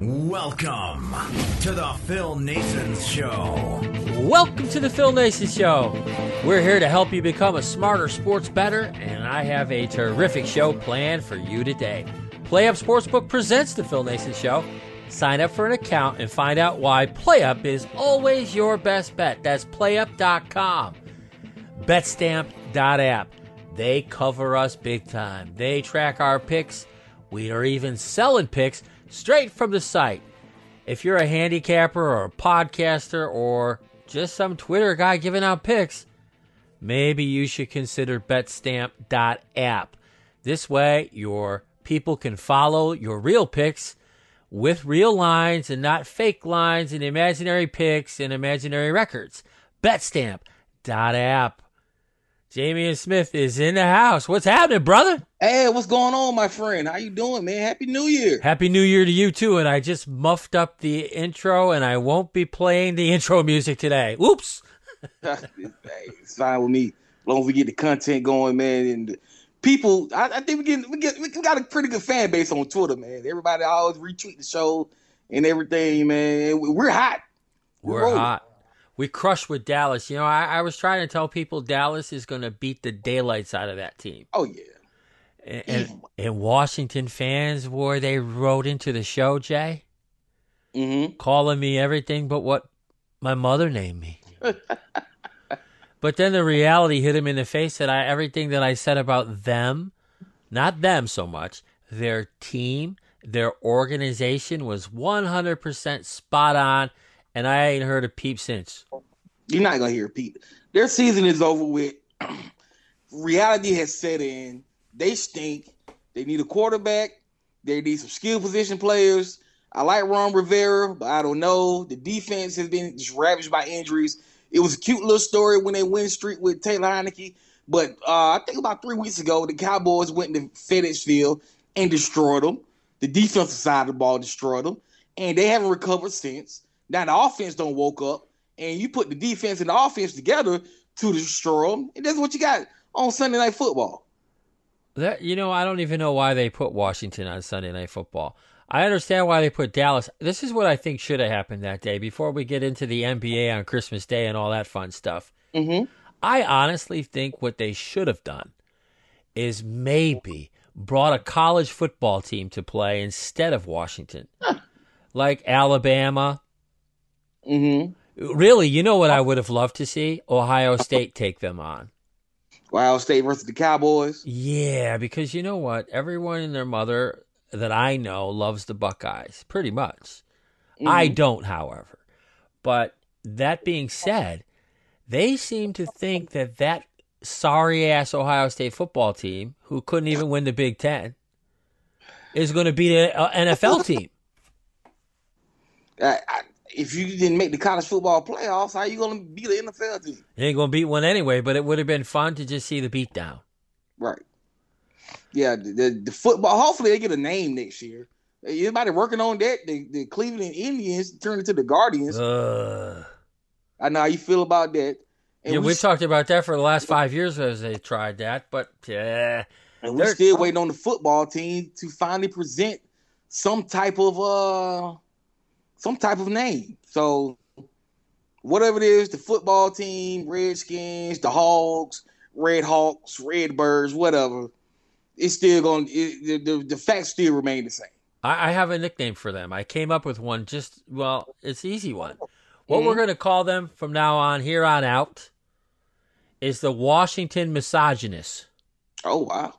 welcome to the Phil Naessens Show. Welcome to the Phil Naessens Show. We're here to help you become a smarter sports better, and I have a terrific show planned for you today. PlayUp Sportsbook presents the Phil Naessens Show. Sign up for an account and find out why PlayUp is always your best bet. That's playup.com. Betstamp.app. They cover us big time. They track our picks. We are even selling picks straight from the site. If you're a handicapper or a podcaster or just some Twitter guy giving out picks, maybe you should consider betstamp.app. This way, your people can follow your real picks with real lines and not fake lines and imaginary picks and imaginary records. Betstamp.app. Jameyan Smith is in the house. What's happening, brother? Hey, what's going on, my friend? How you doing, man? Happy New Year. Happy New Year to you too. And I just muffed up the intro, and I won't be playing the intro music today. Oops. hey, it's fine with me. As long as we get the content going, man, and people. I, I think we get we get we got a pretty good fan base on Twitter, man. Everybody always retweet the show and everything, man. We're hot. We're, We're hot. We crushed with Dallas. You know, I, I was trying to tell people Dallas is going to beat the daylights out of that team. Oh yeah. And, and, and Washington fans, were they wrote into the show, Jay, mm-hmm. calling me everything but what my mother named me. but then the reality hit him in the face that I everything that I said about them, not them so much, their team, their organization was 100% spot on and I ain't heard a peep since. You're not gonna hear a peep. Their season is over with. Reality has set in. They stink. They need a quarterback. They need some skill position players. I like Ron Rivera, but I don't know. The defense has been just ravaged by injuries. It was a cute little story when they win streak with Taylor Heinicke. But uh, I think about three weeks ago, the Cowboys went to FedEx Field and destroyed them. The defensive side of the ball destroyed them, and they haven't recovered since. Now the offense don't woke up, and you put the defense and the offense together to destroy them, and that's what you got on Sunday Night Football. That you know, I don't even know why they put Washington on Sunday Night Football. I understand why they put Dallas. This is what I think should have happened that day. Before we get into the NBA on Christmas Day and all that fun stuff, mm-hmm. I honestly think what they should have done is maybe brought a college football team to play instead of Washington, like Alabama, Mm-hmm. Really, you know what I would have loved to see? Ohio State take them on. Ohio State versus the Cowboys. Yeah, because you know what? Everyone and their mother that I know loves the Buckeyes, pretty much. Mm-hmm. I don't, however. But that being said, they seem to think that that sorry ass Ohio State football team, who couldn't even win the Big Ten, is going to beat an NFL team. I, I, if you didn't make the college football playoffs, how you gonna beat the NFL team? You ain't gonna beat one anyway, but it would have been fun to just see the beatdown. Right. Yeah, the, the, the football. Hopefully, they get a name next year. Anybody working on that? The, the Cleveland Indians turn into the Guardians. Uh, I know how you feel about that. And yeah, we, have talked about that for the last five years as they tried that, but yeah. And we're still waiting on the football team to finally present some type of uh some type of name. So whatever it is, the football team, Redskins, the Hogs, Red Hawks, Red Birds, whatever, it's still going. It, the, the facts still remain the same. I, I, have a nickname for them. I came up with one. Just well, it's an easy one. What mm-hmm. we're going to call them from now on, here on out, is the Washington Misogynists. Oh wow!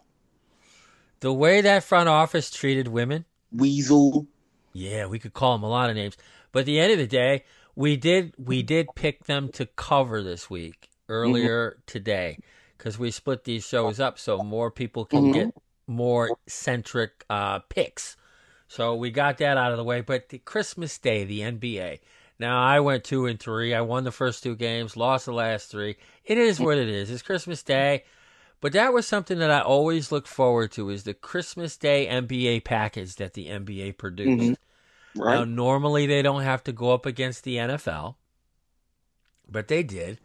The way that front office treated women, Weasel. Yeah, we could call them a lot of names. But at the end of the day, we did we did pick them to cover this week earlier today because we split these shows up so more people can get more centric uh, picks. So we got that out of the way. But the Christmas Day, the NBA. Now I went two and three. I won the first two games, lost the last three. It is what it is. It's Christmas Day. But that was something that I always look forward to is the Christmas Day NBA package that the NBA produced. Mm-hmm. Now, Right. normally they don't have to go up against the NFL, but they did.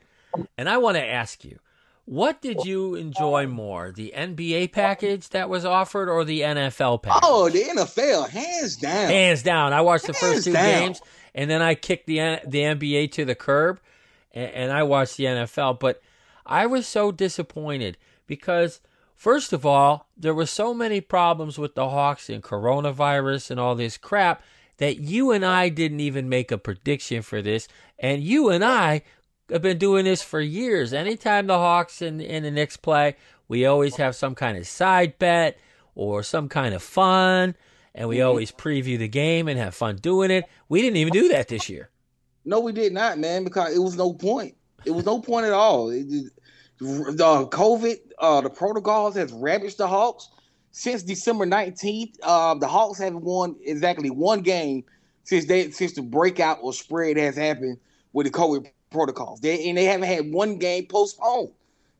And I want to ask you, what did you enjoy more, the NBA package that was offered or the NFL package? Oh, the NFL, hands down. Hands down. I watched the first two down. games, and then I kicked the the NBA to the curb, and, and I watched the NFL. But I was so disappointed because, first of all, there were so many problems with the Hawks and coronavirus and all this crap that you and I didn't even make a prediction for this, and you and I have been doing this for years. Anytime the Hawks and, and the Knicks play, we always have some kind of side bet or some kind of fun, and we mm-hmm. always preview the game and have fun doing it. We didn't even do that this year. No, we did not, man, because it was no point. It was no point at all. It, the COVID, uh, the protocols has ravaged the Hawks since December nineteenth. Uh, the Hawks haven't won exactly one game since they since the breakout or spread has happened with the COVID protocols. They and they haven't had one game postponed.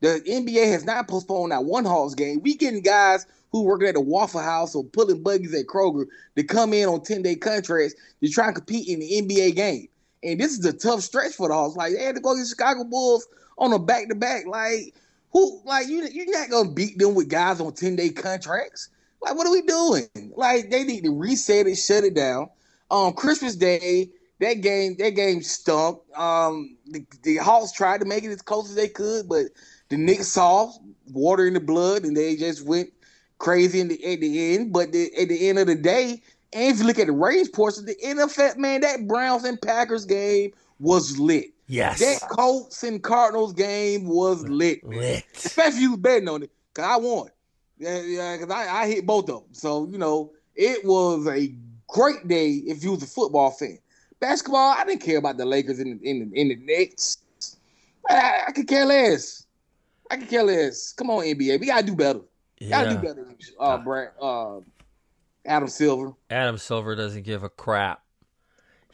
The NBA has not postponed that one Hawks game. We getting guys who working at the Waffle House or pulling buggies at Kroger to come in on ten day contracts to try and compete in the NBA game. And this is a tough stretch for the Hawks. Like they had to go to the Chicago Bulls on a back to back. Like who? Like you? You're not gonna beat them with guys on ten day contracts. Like what are we doing? Like they need to reset it, shut it down. Um, Christmas Day, that game, that game stunk. Um, the, the Hawks tried to make it as close as they could, but the Knicks saw water in the blood, and they just went crazy in the, at the end. But the, at the end of the day, and if you look at the ratings portion, the NFL man, that Browns and Packers game was lit. Yes. That Colts and Cardinals game was lit, man. Lit. Especially if you betting on it, cause I won. Yeah, yeah, cause I, I hit both of them. So you know, it was a great day if you was a football fan. Basketball, I didn't care about the Lakers in the, in the, in the Knicks. I, I could care less. I could care less. Come on, NBA, we gotta do better. Gotta do better. Uh, Brad, uh, Adam Silver. Adam Silver doesn't give a crap.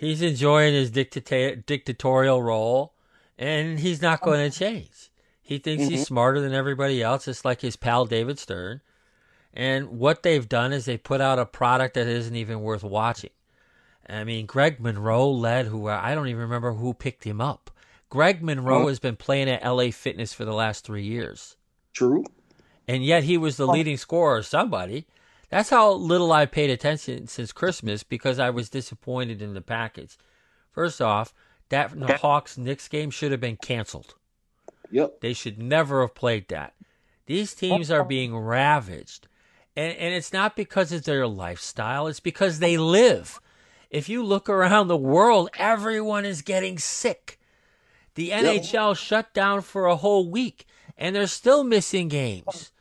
He's enjoying his dictata- dictatorial role, and he's not oh. going to change. He thinks he's mm-hmm. smarter than everybody else, just like his pal David Stern. And what they've done is they put out a product that isn't even worth watching. I mean, Greg Monroe led who uh, I don't even remember who picked him up. Greg Monroe uh-huh. has been playing at LA Fitness for the last three years True. and yet he was the leading scorer of somebody. That's how little I've paid attention since Christmas because I was disappointed in the package. First off, that the Hawks Knicks game should have been canceled. Yep. They should never have played that. These teams are being ravaged. And, and it's not because of their lifestyle, it's because they live. If you look around the world, everyone is getting sick. The NHL shut down for a whole week, and they're still missing games.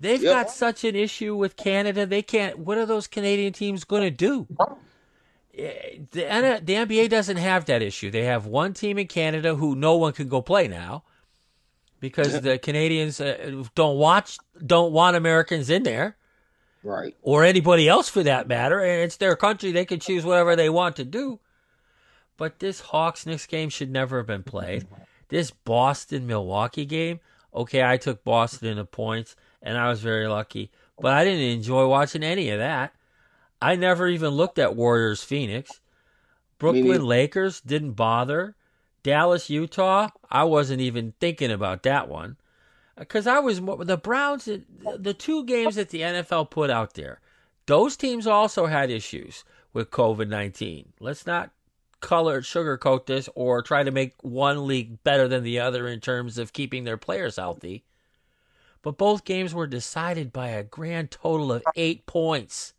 They've Yep. got such an issue with Canada. They can't. What are those Canadian teams going to do? Eh, The, the NBA doesn't have that issue. They have one team in Canada who no one can go play now because the Canadians uh, don't watch, don't want Americans in there Right. or anybody else for that matter. And it's their country; they can choose whatever they want to do. But this Hawks Knicks game should never have been played. This Boston Milwaukee game, okay, I took Boston in the points, and I was very lucky. But I didn't enjoy watching any of that. I never even looked at Warriors Phoenix. Brooklyn. Lakers didn't bother. Dallas Utah, I wasn't even thinking about that one uh, because I was the Browns. The two games that the NFL put out there, those teams also had issues with COVID nineteen. Let's not color sugarcoat this or try to make one league better than the other in terms of keeping their players healthy. But both games were decided by a grand total of eight points.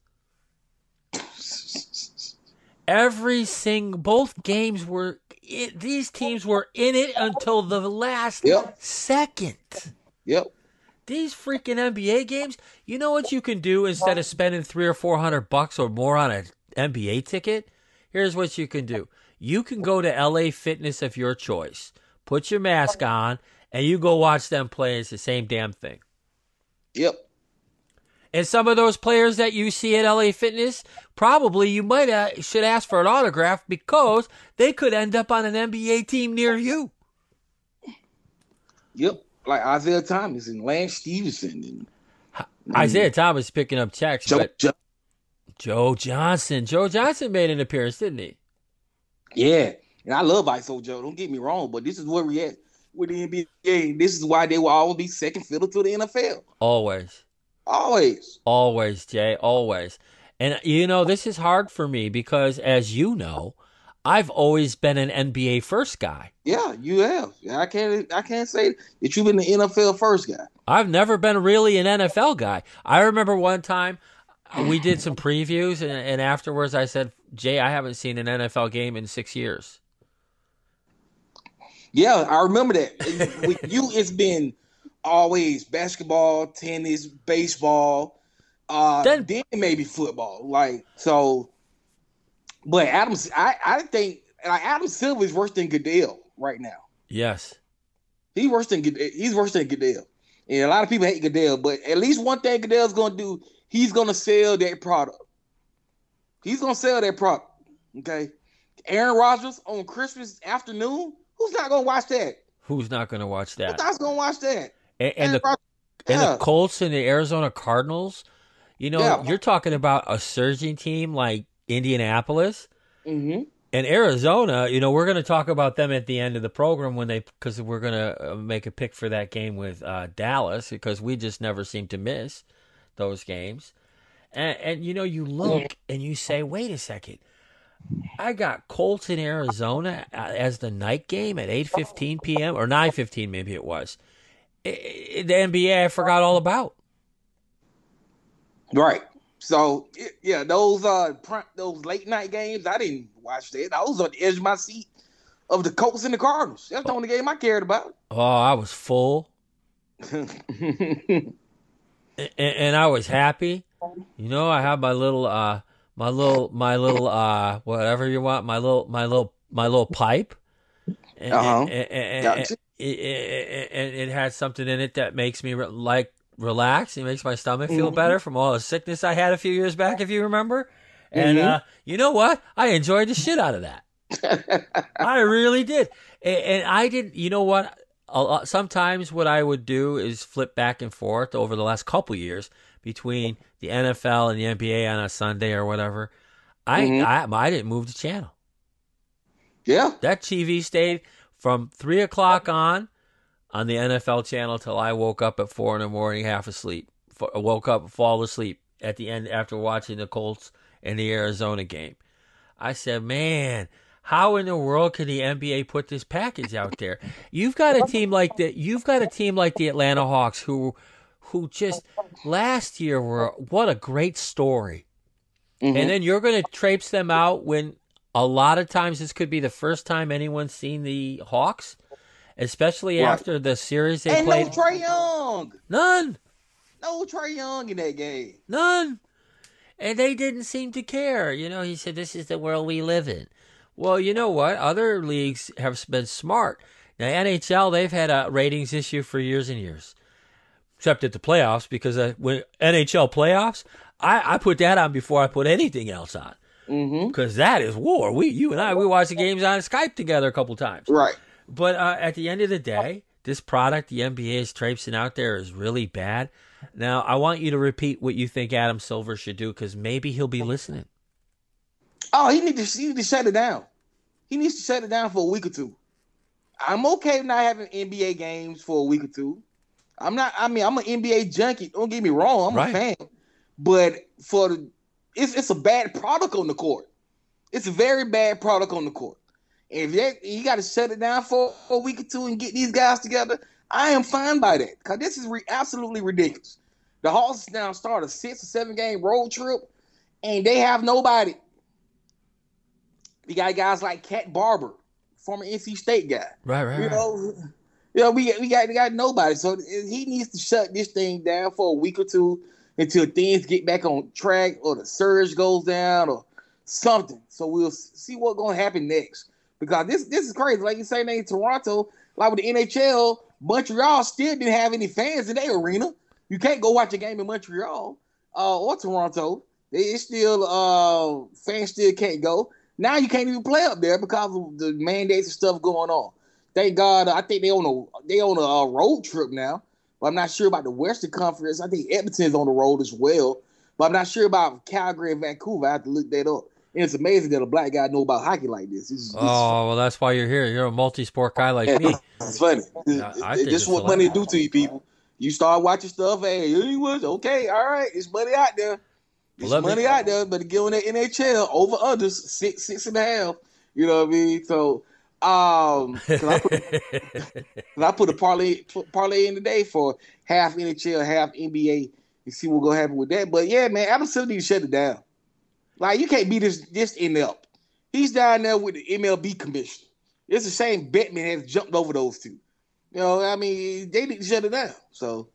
Every single, both games were. It, these teams were in it until the last Yep. second. Yep. these freaking NBA games. You know what you can do instead of spending three or four hundred bucks or more on an NBA ticket? Here's what you can do. You can go to LA Fitness of your choice, put your mask on, and you go watch them play. It's the same damn thing. Yep. And some of those players that you see at LA Fitness, probably you might uh, should ask for an autograph because they could end up on an NBA team near you. Yep. Like Isaiah Thomas and Lance Stephenson and Isaiah Thomas picking up checks, Joe, but Joe. Joe Johnson, Joe Johnson made an appearance, didn't he? Yeah. And I love ISO Joe. Don't get me wrong, but this is where we at with the NBA. This is why they will always be second fiddle to the NFL. Always. Always. Always, Jay, always. And you know, this is hard for me because as you know, I've always been an NBA first guy. Yeah, you have. I can't. I can't say that you've been the NFL first guy. I've never been really an NFL guy. I remember one time we did some previews, and, and afterwards I said, Jay, I haven't seen an NFL game in six years. Yeah, I remember that. With you, it's been always basketball, tennis, baseball, uh, Then- then, maybe football. Like so, but Adams, I I think like Adam Silver is worse than Goodell right now. Yes. He's worse than. He's worse than Goodell. And a lot of people hate Goodell, but at least one thing Goodell's gonna do, he's gonna sell that product. He's gonna sell that product. Okay. Aaron Rodgers on Christmas afternoon. Who's not gonna watch that? Who's not going to watch that? Who's not gonna watch that? And, and the Rodgers- and yeah. the Colts and the Arizona Cardinals. You know, Yeah. you're talking about a surging team like Indianapolis Mhm. and Arizona. You know, we're going to talk about them at the end of the program when they because we're going to uh, make a pick for that game with uh, Dallas because we just never seem to miss those games. And, and you know, you look and you say, wait a second. I got Colts in Arizona uh, as the night game at 8:15 p.m. or 9:15 maybe it was. I- I- the NBA I forgot all about. Right. So yeah, those uh those late night games, I didn't watch that. I was on the edge of my seat of the Colts and the Cardinals. That's the only game I cared about. Oh, I was full and, and I was happy. You know, I had my little uh my little my little uh whatever you want, my little my little my little pipe. And, Uh-huh. and, and- and- Gotcha. it, it, it, it had something in it that makes me re- like relax. It makes my stomach feel Mhm. better from all the sickness I had a few years back, if you remember. And Mhm. uh, you know what? I enjoyed the shit out of that. I really did, and, I didn't. You know what? A lot, sometimes what I would do is flip back and forth over the last couple years between the NFL and the NBA on a Sunday or whatever. I Mhm. I, I didn't move the channel. yeah. That TV stayed from three o'clock on on the NFL channel till I woke up at four in the morning, half asleep. F- woke up, fall asleep at the end after watching the Colts and the Arizona game. I said, man, how in the world can the NBA put this package out there? You've got a team like that. You've got a team like the Atlanta Hawks who, who just last year were what a great story. Mhm. And then you're going to traipse them out when a lot of times this could be the first time anyone's seen the Hawks, especially Right. after the series they and played. no Trae Young. None, No Trae Young in that game. none. And they didn't seem to care. You know, he said, This is the world we live in. Well, you know what? Other leagues have been smart. Now, NHL, they've had a ratings issue for years and years, except at the playoffs, because uh, when NHL playoffs, I, I put that on before I put anything else on. Mm-hmm. because that is war. We, you and I, we watched the games on Skype together a couple times. Right. But uh, at the end of the day, this product the NBA is traipsing out there is really bad. Now, I want you to repeat what you think Adam Silver should do because maybe he'll be listening. Oh, he need to he need to shut it down. He needs to shut it down for a week or two. I'm okay not having NBA games for a week or two. I'm not. I mean, I'm an NBA junkie. Don't get me wrong. I'm Right. a fan, but for the, it's it's a bad product on the court. It's a very bad product on the court. And if they, you got to shut it down for a week or two and get these guys together, I am fine by that because this is re- absolutely ridiculous. The Hawks now start a six or seven game road trip, and they have nobody. You got guys like Cat Barber, former NC State guy. Right, right, You right. know, You know, we we got we got nobody. So he needs to shut this thing down for a week or two until things get back on track or the surge goes down or something. So we'll see what's going to happen next. Because this this is crazy. Like you say, in Toronto, like with the NHL, Montreal still didn't have any fans in their arena. You can't go watch a game in Montreal uh, or Toronto. It's still uh, fans still can't go. Now you can't even play up there because of the mandates and stuff going on. Thank God, I think they on a they on a uh, road trip now. But I'm not sure about the Western Conference. I think Edmonton's on the road as well. But I'm not sure about Calgary and Vancouver. I have to look that up. And it's amazing that a black guy know about hockey like this. It's, it's oh well, that's why you're here. You're a multi-sport guy like me. It's funny. This is what money do to you people. You start watching stuff. Hey, you was okay. All right, it's money out there. There's Let me- money out there, but to get on that NHL over unders six six and a half. You know what I mean? So, um, 'cause I put, 'cause I put a parlay parlay in today for half NHL, half NBA. You see what's gonna happen with that. But yeah, man, Adam Silver need to shut it down. Like you can't be this this up. He's down there with the MLB commission. It's the same Bettman has jumped over those two. You know, I mean, they need to shut it down. So,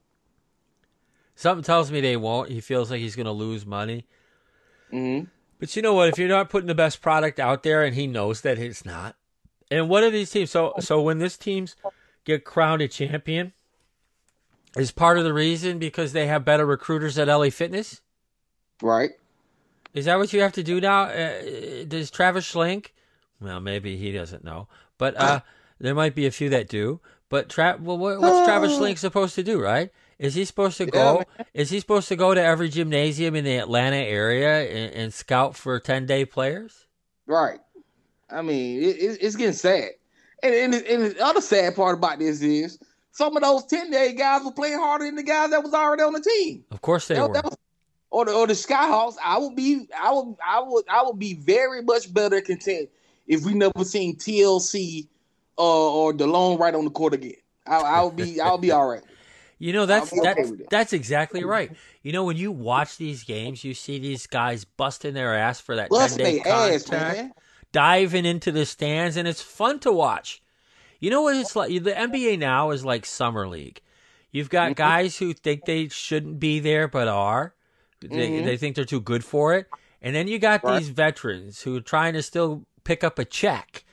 Something tells me they won't. He feels like he's going to lose money. mhm. But you know what? If you're not putting the best product out there, and he knows that it's not, and what are these teams? So, so when this teams get crowned a champion, is part of the reason because they have better recruiters at LA Fitness? right? Is that what you have to do now? Uh, does Travis Schlenk? Well, maybe he doesn't know, but uh, there might be a few that do. But Tra- well, what, what's Travis Schlenk supposed to do? Right? Is he supposed to go? Is he supposed to go to every gymnasium in the Atlanta area and, and scout for ten day players? Right. I mean, it, it, it's getting sad. And, and, and the other sad part about this is some of those 10 day guys were playing harder than the guys that was already on the team. Of course they That- were. that was- or the or the Skyhawks, I would be I would I would I would be very much better content if we never seen TLC uh, or Delon Wright on the court again. I, I would be I would be all right. You know that's okay that's that. that's exactly right. You know when you watch these games, you see these guys busting their ass for that ten day ass, contract. man. Diving into the stands, and it's fun to watch. You know what it's like? The NBA now is like summer league. You've got guys who think they shouldn't be there but are. They, Mhm. they think they're too good for it, and then you got Right. these veterans who are trying to still pick up a check,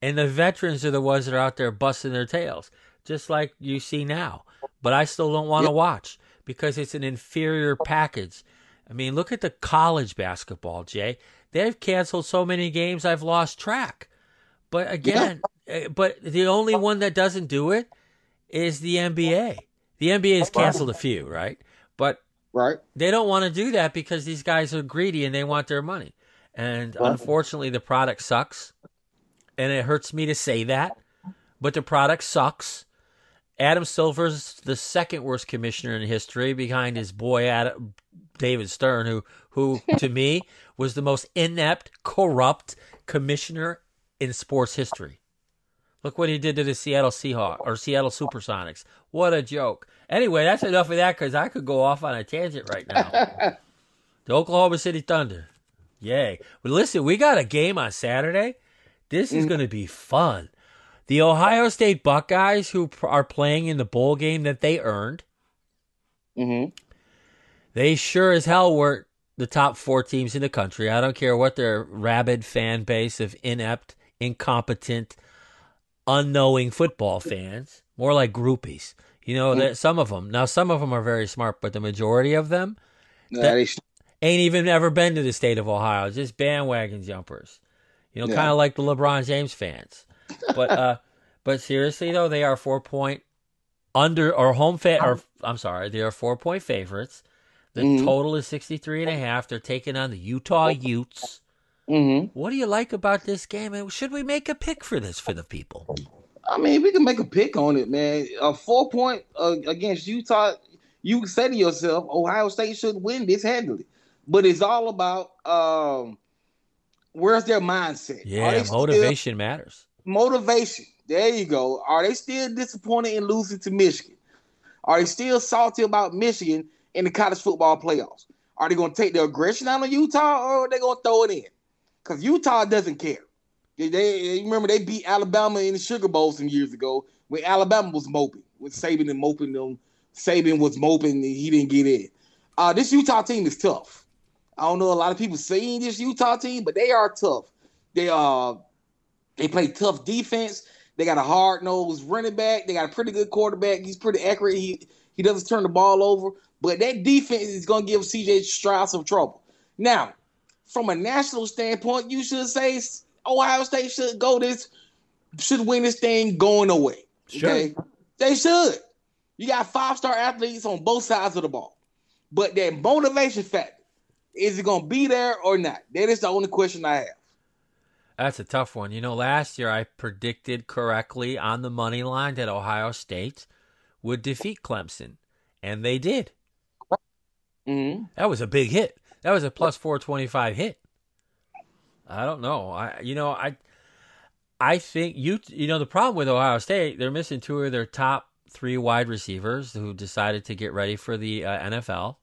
and the veterans are the ones that are out there busting their tails, just like you see now. But I still don't want to Yep. watch because it's an inferior package. I mean, look at the college basketball, Jay. They've canceled so many games, I've lost track. But again, eh, but the only one that doesn't do it is the NBA. The NBA has canceled a few, right? But Right. they don't want to do that because these guys are greedy and they want their money. And Right. unfortunately, the product sucks. And it hurts me to say that, but the product sucks. Adam Silver's the second worst commissioner in history behind his boy Adam, David Stern, who, who to me was the most inept, corrupt commissioner in sports history. Look what he did to the Seattle Seahawks or Seattle Supersonics. What a joke. Anyway, that's enough of that because I could go off on a tangent right now. the Oklahoma City Thunder. Yay. But listen, we got a game on Saturday. This is going to be fun. The Ohio State Buckeyes, who pr- are playing in the bowl game that they earned, hmm they sure as hell weren't the top four teams in the country. I don't care what their rabid fan base of inept, incompetent, unknowing football fans, more like groupies. You know, that some of them, now some of them are very smart, but the majority of them Nah, That- ain't even ever been to the state of Ohio, just bandwagon jumpers. You know, Yeah. kind of like the LeBron James fans. But uh but seriously though, they are 4 point under or home fa- or I'm sorry, they are 4 point favorites. The Mhm. total is 63 and a half. They're taking on the Utah Utes. Mhm. What do you like about this game? And should we make a pick for this for the people? I mean, we can make a pick on it, man. A four point uh, against Utah, you say to yourself, Ohio State should win this handily. But it's all about um, where's their mindset? Yeah, they still- motivation matters. motivation. There you go. Are they still disappointed in losing to Michigan? Are they still salty about Michigan in the college football playoffs? Are they going to take their aggression out on Utah or are they going to throw it in? Because Utah doesn't care. They, they remember they beat Alabama in the Sugar Bowl some years ago when Alabama was moping, with Saban and moping them. Saban was moping and he didn't get in. Uh, this Utah team is tough. I don't know a lot of people saying this Utah team, but they are tough. They uh they play tough defense. They got a hard nosed running back. They got a pretty good quarterback. He's pretty accurate. He he doesn't turn the ball over. But that defense is gonna give CJ Stroud some trouble. Now, from a national standpoint, you should say Ohio State should go this should win this thing going away. Okay. They should. You got five star athletes on both sides of the ball. But that motivation factor, is it gonna be there or not? That is the only question I have. That's a tough one. You know, last year I predicted correctly on the money line that Ohio State would defeat Clemson, and they did. Mm-hmm. That was a big hit. That was a plus 425 hit. I don't know. I you know, I I think you you know the problem with Ohio State, they're missing two of their top 3 wide receivers who decided to get ready for the uh, NFL.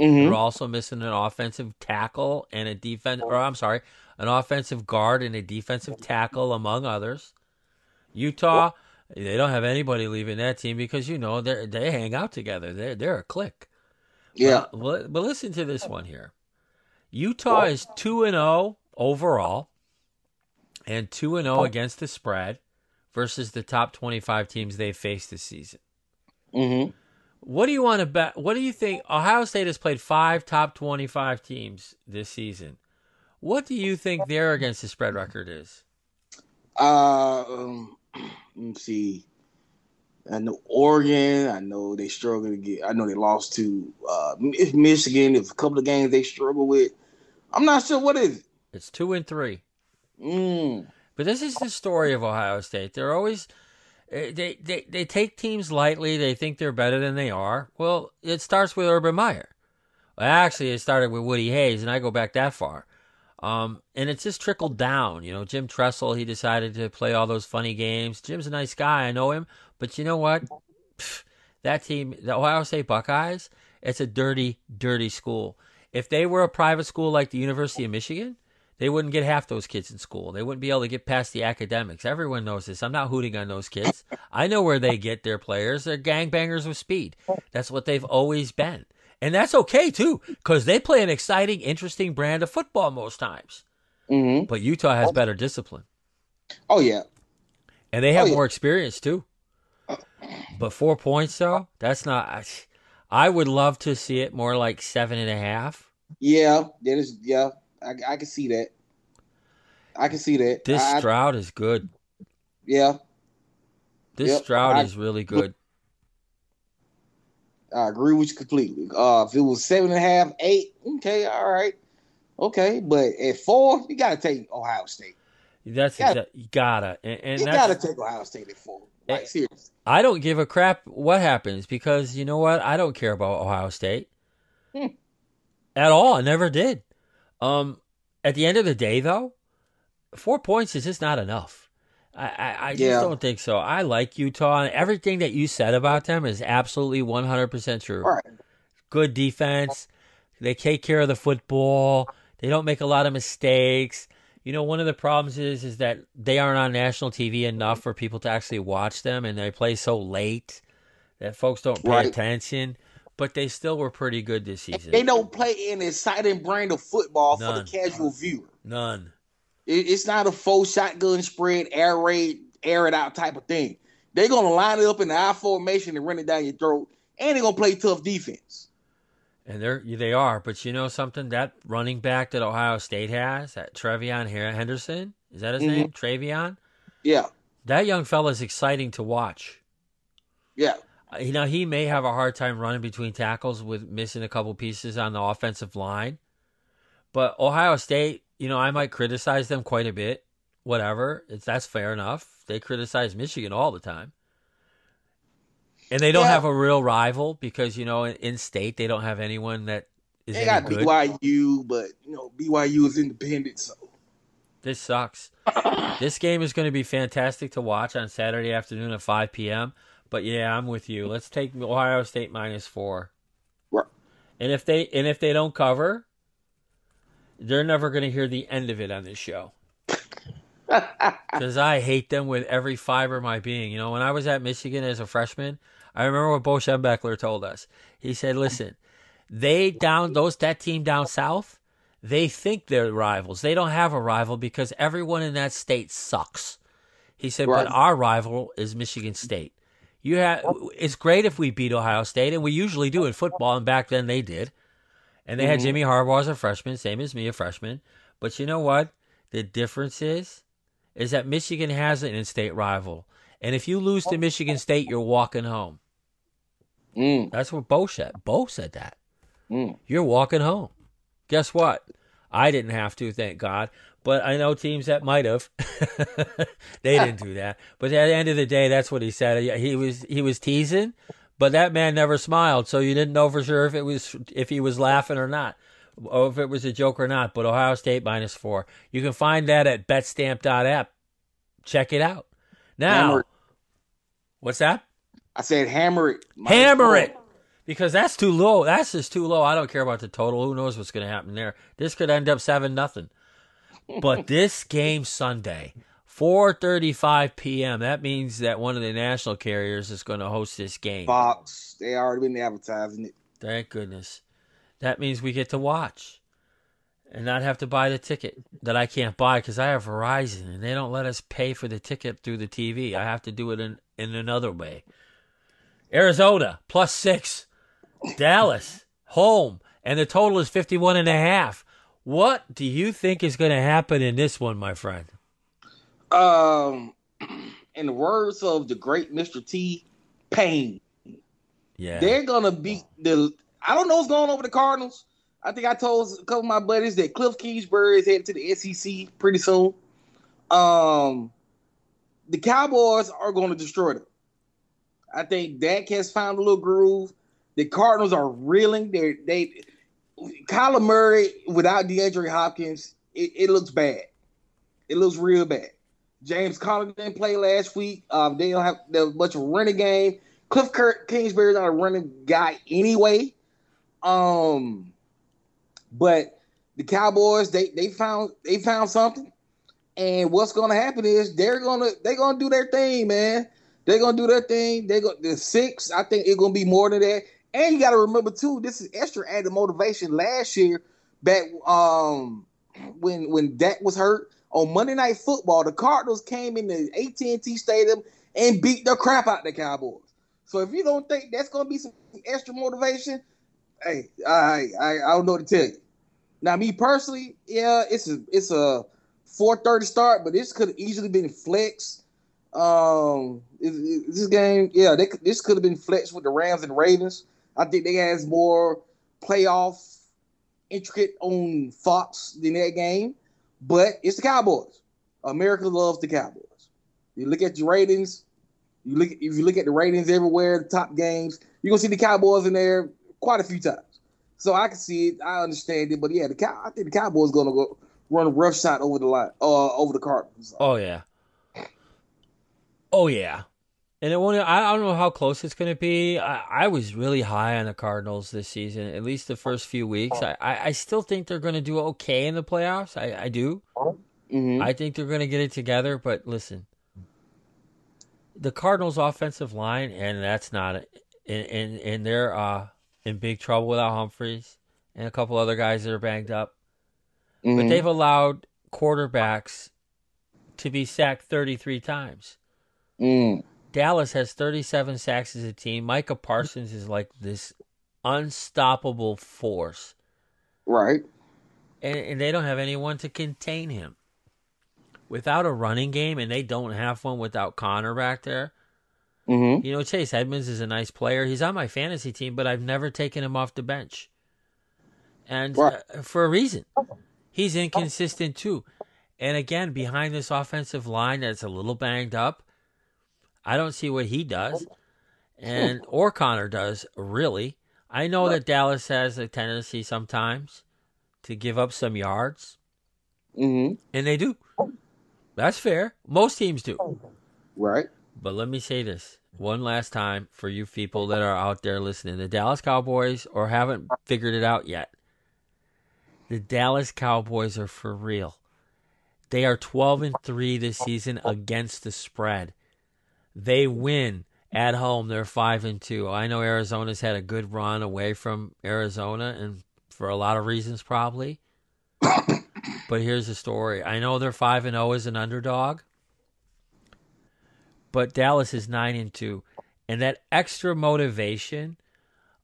Mm-hmm. They're also missing an offensive tackle and a defense or I'm sorry, an offensive guard and a defensive tackle among others. Utah, they don't have anybody leaving that team because you know they they hang out together. They're they're a clique. Yeah. But, listen to this one here. Utah is 2 and 0 overall and 2 and 0 against the spread versus the top 25 teams they faced this season. Mm-hmm. What do you want to bet? What do you think? Ohio State has played five top 25 teams this season. What do you think their against the spread record is? Uh, um, let me see. I know Oregon. I know they struggle to get. I know they lost to uh, Michigan. There's a couple of games they struggle with. I'm not sure what is it. It's two and three. Mm. But this is the story of Ohio State. They're always eh, they, they they take teams lightly. They think they're better than they are. Well, it starts with Urban Meyer. Well, actually, it started with Woody Hayes, and I go back that far. Um, and it's just trickled down. You know, Jim Tressel, he decided to play all those funny games. Jim's a nice guy. I know him. But you know what? That team, the Ohio State Buckeyes, it's a dirty, dirty school. If they were a private school like the University of Michigan, they wouldn't get half those kids in school. They wouldn't be able to get past the academics. Everyone knows this. I'm not hooting on those kids. I know where they get their players. They're gangbangers with speed. That's what they've always been. And that's okay too, because they play an exciting, interesting brand of football most times. Mm-hmm. But Utah has better discipline. Oh yeah. And they have Oh, yeah. more experience too. But four points though, that's not I, I would love to see it more like seven and a half. Yeah. That is. Yeah. I, I can see that. I can see that. This I, I- Stroud is good. yeah. This Yep, Stroud I- is really good. I agree with you completely. Uh, if it was seven and a half, eight, okay, all right, okay. But at four, you gotta take Ohio State. That's Yeah. exa- you gotta and, and you gotta take Ohio State at four. Like Eh, seriously. I don't give a crap what happens because you know what? I don't care about Ohio State Hmm. at all. I never did. Um, at the end of the day, though, four points is just not enough. I, I, I just don't think so. I like Utah, and everything that you said about them is absolutely one hundred percent true. All right. Good defense. They take care of the football. They don't make a lot of mistakes. You know, one of the problems is is that they aren't on national TV enough for people to actually watch them, and they play so late that folks don't pay Right. attention. But they still were pretty good this season. They don't play an exciting brand of football for the casual viewer. None. It, it's not a full shotgun spread, air raid, air it out type of thing. They're gonna line it up in the I formation and run it down your throat, and they're gonna play tough defense. And they're they are, but you know something? That running back that Ohio State has, that TreVeyon Henderson, is that his Mhm. name? TreVeyon. Yeah, That young fella is exciting to watch. yeah. Uh, You know, he may have a hard time running between tackles with missing a couple pieces on the offensive line. But Ohio State, you know, I might criticize them quite a bit. Whatever. It's that's fair enough. They criticize Michigan all the time. And they don't Yeah. have a real rival because, you know, in, in state they don't have anyone that is They got good. BYU, but you know BYU is independent, so This sucks. this game is going to be fantastic to watch on Saturday afternoon at 5 p.m. But yeah, I'm with you. Let's take Ohio State minus four. Right. And if they and if they don't cover, they're never going to hear the end of it on this show. because I hate them with every fiber of my being. You know, when I was at Michigan as a freshman, I remember what Bo Schembechler told us. He said, "Listen, they down those that team down south, they think they're rivals. They don't have a rival because everyone in that state sucks." He said, Right. "But our rival is Michigan State. You have it's great if we beat Ohio State, and we usually do in football, and back then they did." And they had Mhm. Jimmy Harbaugh as a freshman, same as me, a freshman. But you know what? The difference is, is that Michigan has an in-state rival, and if you lose to Michigan State, you're walking home. Mm, That's what Bo said. Bo said that. mm. You're walking home. Guess what? I didn't have to, thank God. But I know teams that might have. they didn't do that. But at the end of the day, that's what he said. He was he was teasing, but that man never smiled, so you didn't know for sure if it was if he was laughing or not, or if it was a joke or not. But Ohio State minus four. You can find that at betstamp.app. Check it out. Now, Hammer what's that? I said hammer it. Hammer four. it. Because that's too low. That's just too low. I don't care about the total. Who knows what's going to happen there? This could end up seven nothing. But this game Sunday, 4:35 p.m. That means that one of the national carriers is going to host this game. Fox. They already been advertising it. Thank goodness. That means we get to watch and not have to buy the ticket that I can't buy because I have Verizon and they don't let us pay for the ticket through the TV. I have to do it in, in another way. Arizona plus six, Dallas home, and the total is 51 and a half. What do you think is going to happen in this one, my friend? Um, in the words of the great Mr. T, pain, Yeah. they're gonna beat the. I don't know what's going on with the Cardinals. I think I told a couple of my buddies that Cliff Kingsbury is headed to the SEC pretty soon. Um, the Cowboys are going to destroy them. I think Dak has found a little groove. The Cardinals are reeling. They're, they Kyler Murray without DeAndre Hopkins, it, it looks bad. It looks real bad. James Conner didn't play last week. Um, they don't have there's much of a running game. Cliff Kurt Kingsbury's not a running guy anyway. Um, but the Cowboys they they found they found something, and what's going to happen is they're gonna they're gonna do their thing, man. They're gonna do their thing. They go the six. I think it's gonna be more than that. And you got to remember too, this is extra added motivation. Last year, back um when when Dak was hurt on Monday Night Football, the Cardinals came in the AT&T Stadium and beat the crap out the Cowboys. So if you don't think that's gonna be some extra motivation, hey, I I, I don't know what to tell you. Now, me personally, yeah, it's a it's a 4:30 start, but this could have easily been flex. Um, it- it- this game, yeah, they, this could have been flex with the Rams and Ravens. I think they has more playoff intricate on Fox than that game, but it's the Cowboys. America loves the Cowboys. You look at your ratings. You look if you look at the ratings everywhere, the top games, you're gonna see the Cowboys in there quite a few times. So I can see it, I understand it, but yeah, the cow I think the Cowboys gonna go run rough shot over the line, uh, over the Cardinals. Oh yeah. Oh yeah. And it won't. I don't know how close it's going to be. I, I was really high on the Cardinals this season, at least the first few weeks. I, I, still think they're going to do okay in the playoffs. I, I do. Mhm. I think they're going to get it together. But listen, the Cardinals' offensive line, and that's not, and and, and they're uh, in big trouble without Humphries and a couple other guys that are banged up. But Mhm. they've allowed quarterbacks to be sacked 33 times. Mm. Dallas has 37 sacks as a team. Micah Parsons is like this unstoppable force, right. and, and they don't have anyone to contain him. Without a running game, and they don't have one without Conner back there. Mm-hmm. You know, Chase Edmonds is a nice player. He's on my fantasy team, but I've never taken him off the bench. And Right. uh, for a reason. He's inconsistent too. And again, behind this offensive line that's a little banged up, I don't see what he does. And or Conner does, really. I know that Dallas has a tendency sometimes to give up some yards, Mm-hmm. and they do. That's fair. Most teams do. Right. But let me say this one last time for you people that are out there listening. The Dallas Cowboys or haven't figured it out yet. The Dallas Cowboys are for real. They are 12 and 3 this season against the spread. They win at home. They're 5 and 2. I know Arizona's had a good run away from Arizona and for a lot of reasons probably. but here's the story. I know they're 5 and 0 as an underdog. But Dallas is 9 and 2 and that extra motivation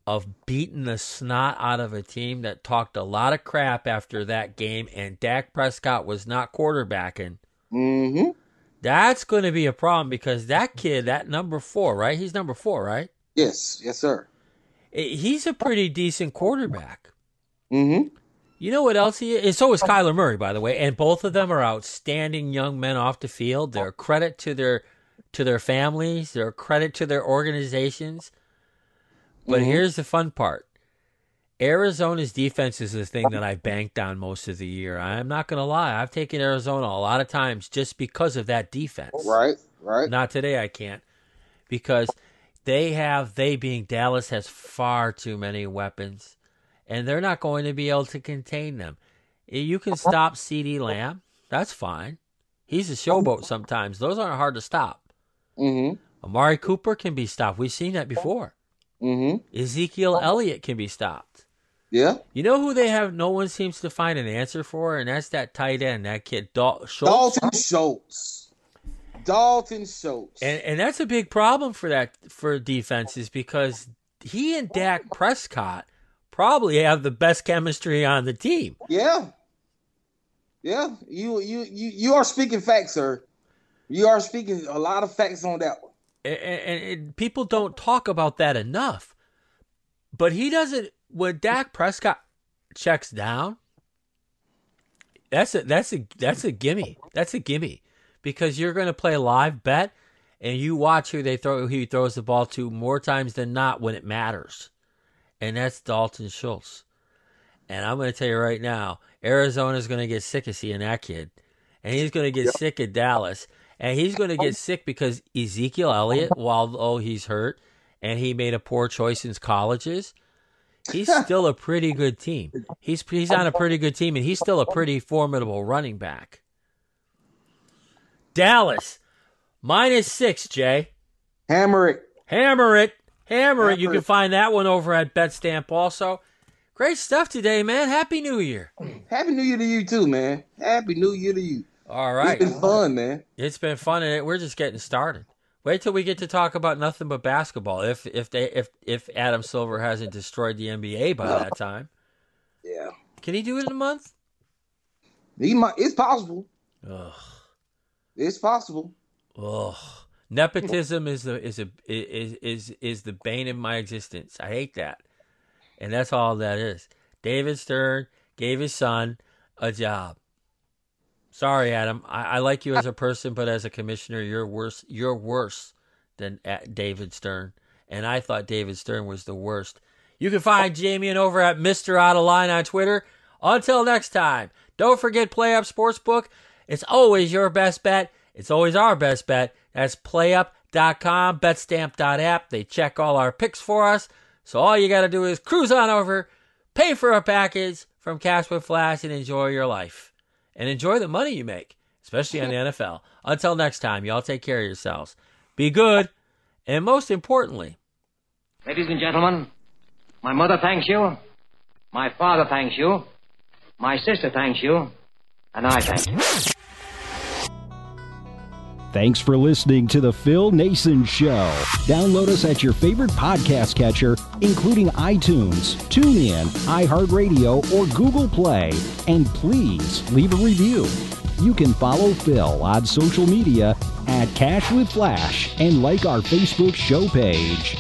of beating the snot out of a team that talked a lot of crap after that game and Dak Prescott was not quarterbacking. Mm-hmm. That's going to be a problem because that kid, that number four, right? He's number four, right? Yes, yes, sir. Eh, He's a pretty decent quarterback. Mm-hmm. You know what else he is? And so is Kyler Murray, by the way. And both of them are outstanding young men off the field. They're a credit to their to their families. They're a credit to their organizations. But here's the fun part. Arizona's defense is the thing that I banked on most of the year. I'm not going to lie. I've taken Arizona a lot of times just because of that defense. Right, right. Not today, I can't. Because they have, they being Dallas, has far too many weapons. And they're not going to be able to contain them. You can stop CeeDee Lamb. That's fine. He's a showboat sometimes. Those aren't hard to stop. Mm-hmm. Amari Cooper can be stopped. We've seen that before. Mm-hmm. Ezekiel Elliott can be stopped. Yeah. You know who they have? No one seems to find an answer for, and that's that tight end, that kid Dal- Schultz. Dalton Schultz. Dalton Schultz. And and that's a big problem for that for defenses because he and Dak Prescott probably have the best chemistry on the team. yeah. Yeah. You you you you are speaking facts, sir. You are speaking a lot of facts on that one. And, and, and people don't talk about that enough. But he doesn't. When Dak Prescott checks down, that's a that's a that's a gimme. That's a gimme. Because you're going to play live bet, and you watch who they throw who he throws the ball to more times than not when it matters, and that's Dalton Schultz. And I'm going to tell you right now, Arizona's going to get sick of seeing that kid, and he's going to get sick of Dallas, and he's going to get sick because Ezekiel Elliott, while oh he's hurt, and he made a poor choice in colleges, he's still a pretty good team. He's he's on a pretty good team, and he's still a pretty formidable running back. Dallas minus six, Jay. Hammer it. Hammer it, hammer it. You can find that one over at BetStamp also. Great stuff today, man. Happy New Year. Happy New Year to you too, man. Happy New Year to you. All right. It's been fun, man. It's been fun, and we're just getting started. Wait till we get to talk about nothing but basketball. If if they if if Adam Silver hasn't destroyed the NBA by that time, Yeah. can he do it in a month? He might it's possible. Ugh, It's possible. ugh. Nepotism is the is a is is is the bane of my existence. I hate that, and that's all that is. David Stern gave his son a job. Sorry, Adam. I, I like you as a person, but as a commissioner, you're worse. You're worse than uh, David Stern. And I thought David Stern was the worst. You can find Jameyan over at Mister Out of Line on Twitter. Until next time, don't forget PlayUp Sportsbook. It's always your best bet. It's always our best bet. That's playup.com, betstamp.app. They check all our picks for us. So all you got to do is cruise on over, pay for a package from Cash with Flash, and enjoy your life. And enjoy the money you make, especially on the NFL. Until next time, y'all take care of yourselves. Be good. And most importantly, Ladies and gentlemen, my mother thanks you, my father thanks you, my sister thanks you, and I thank you. Thanks for listening to The Phil Naessens Show. Download us at your favorite podcast catcher, including iTunes, TuneIn, iHeartRadio, or Google Play. And please leave a review. You can follow Phil on social media at Cash with Flash and like our Facebook show page.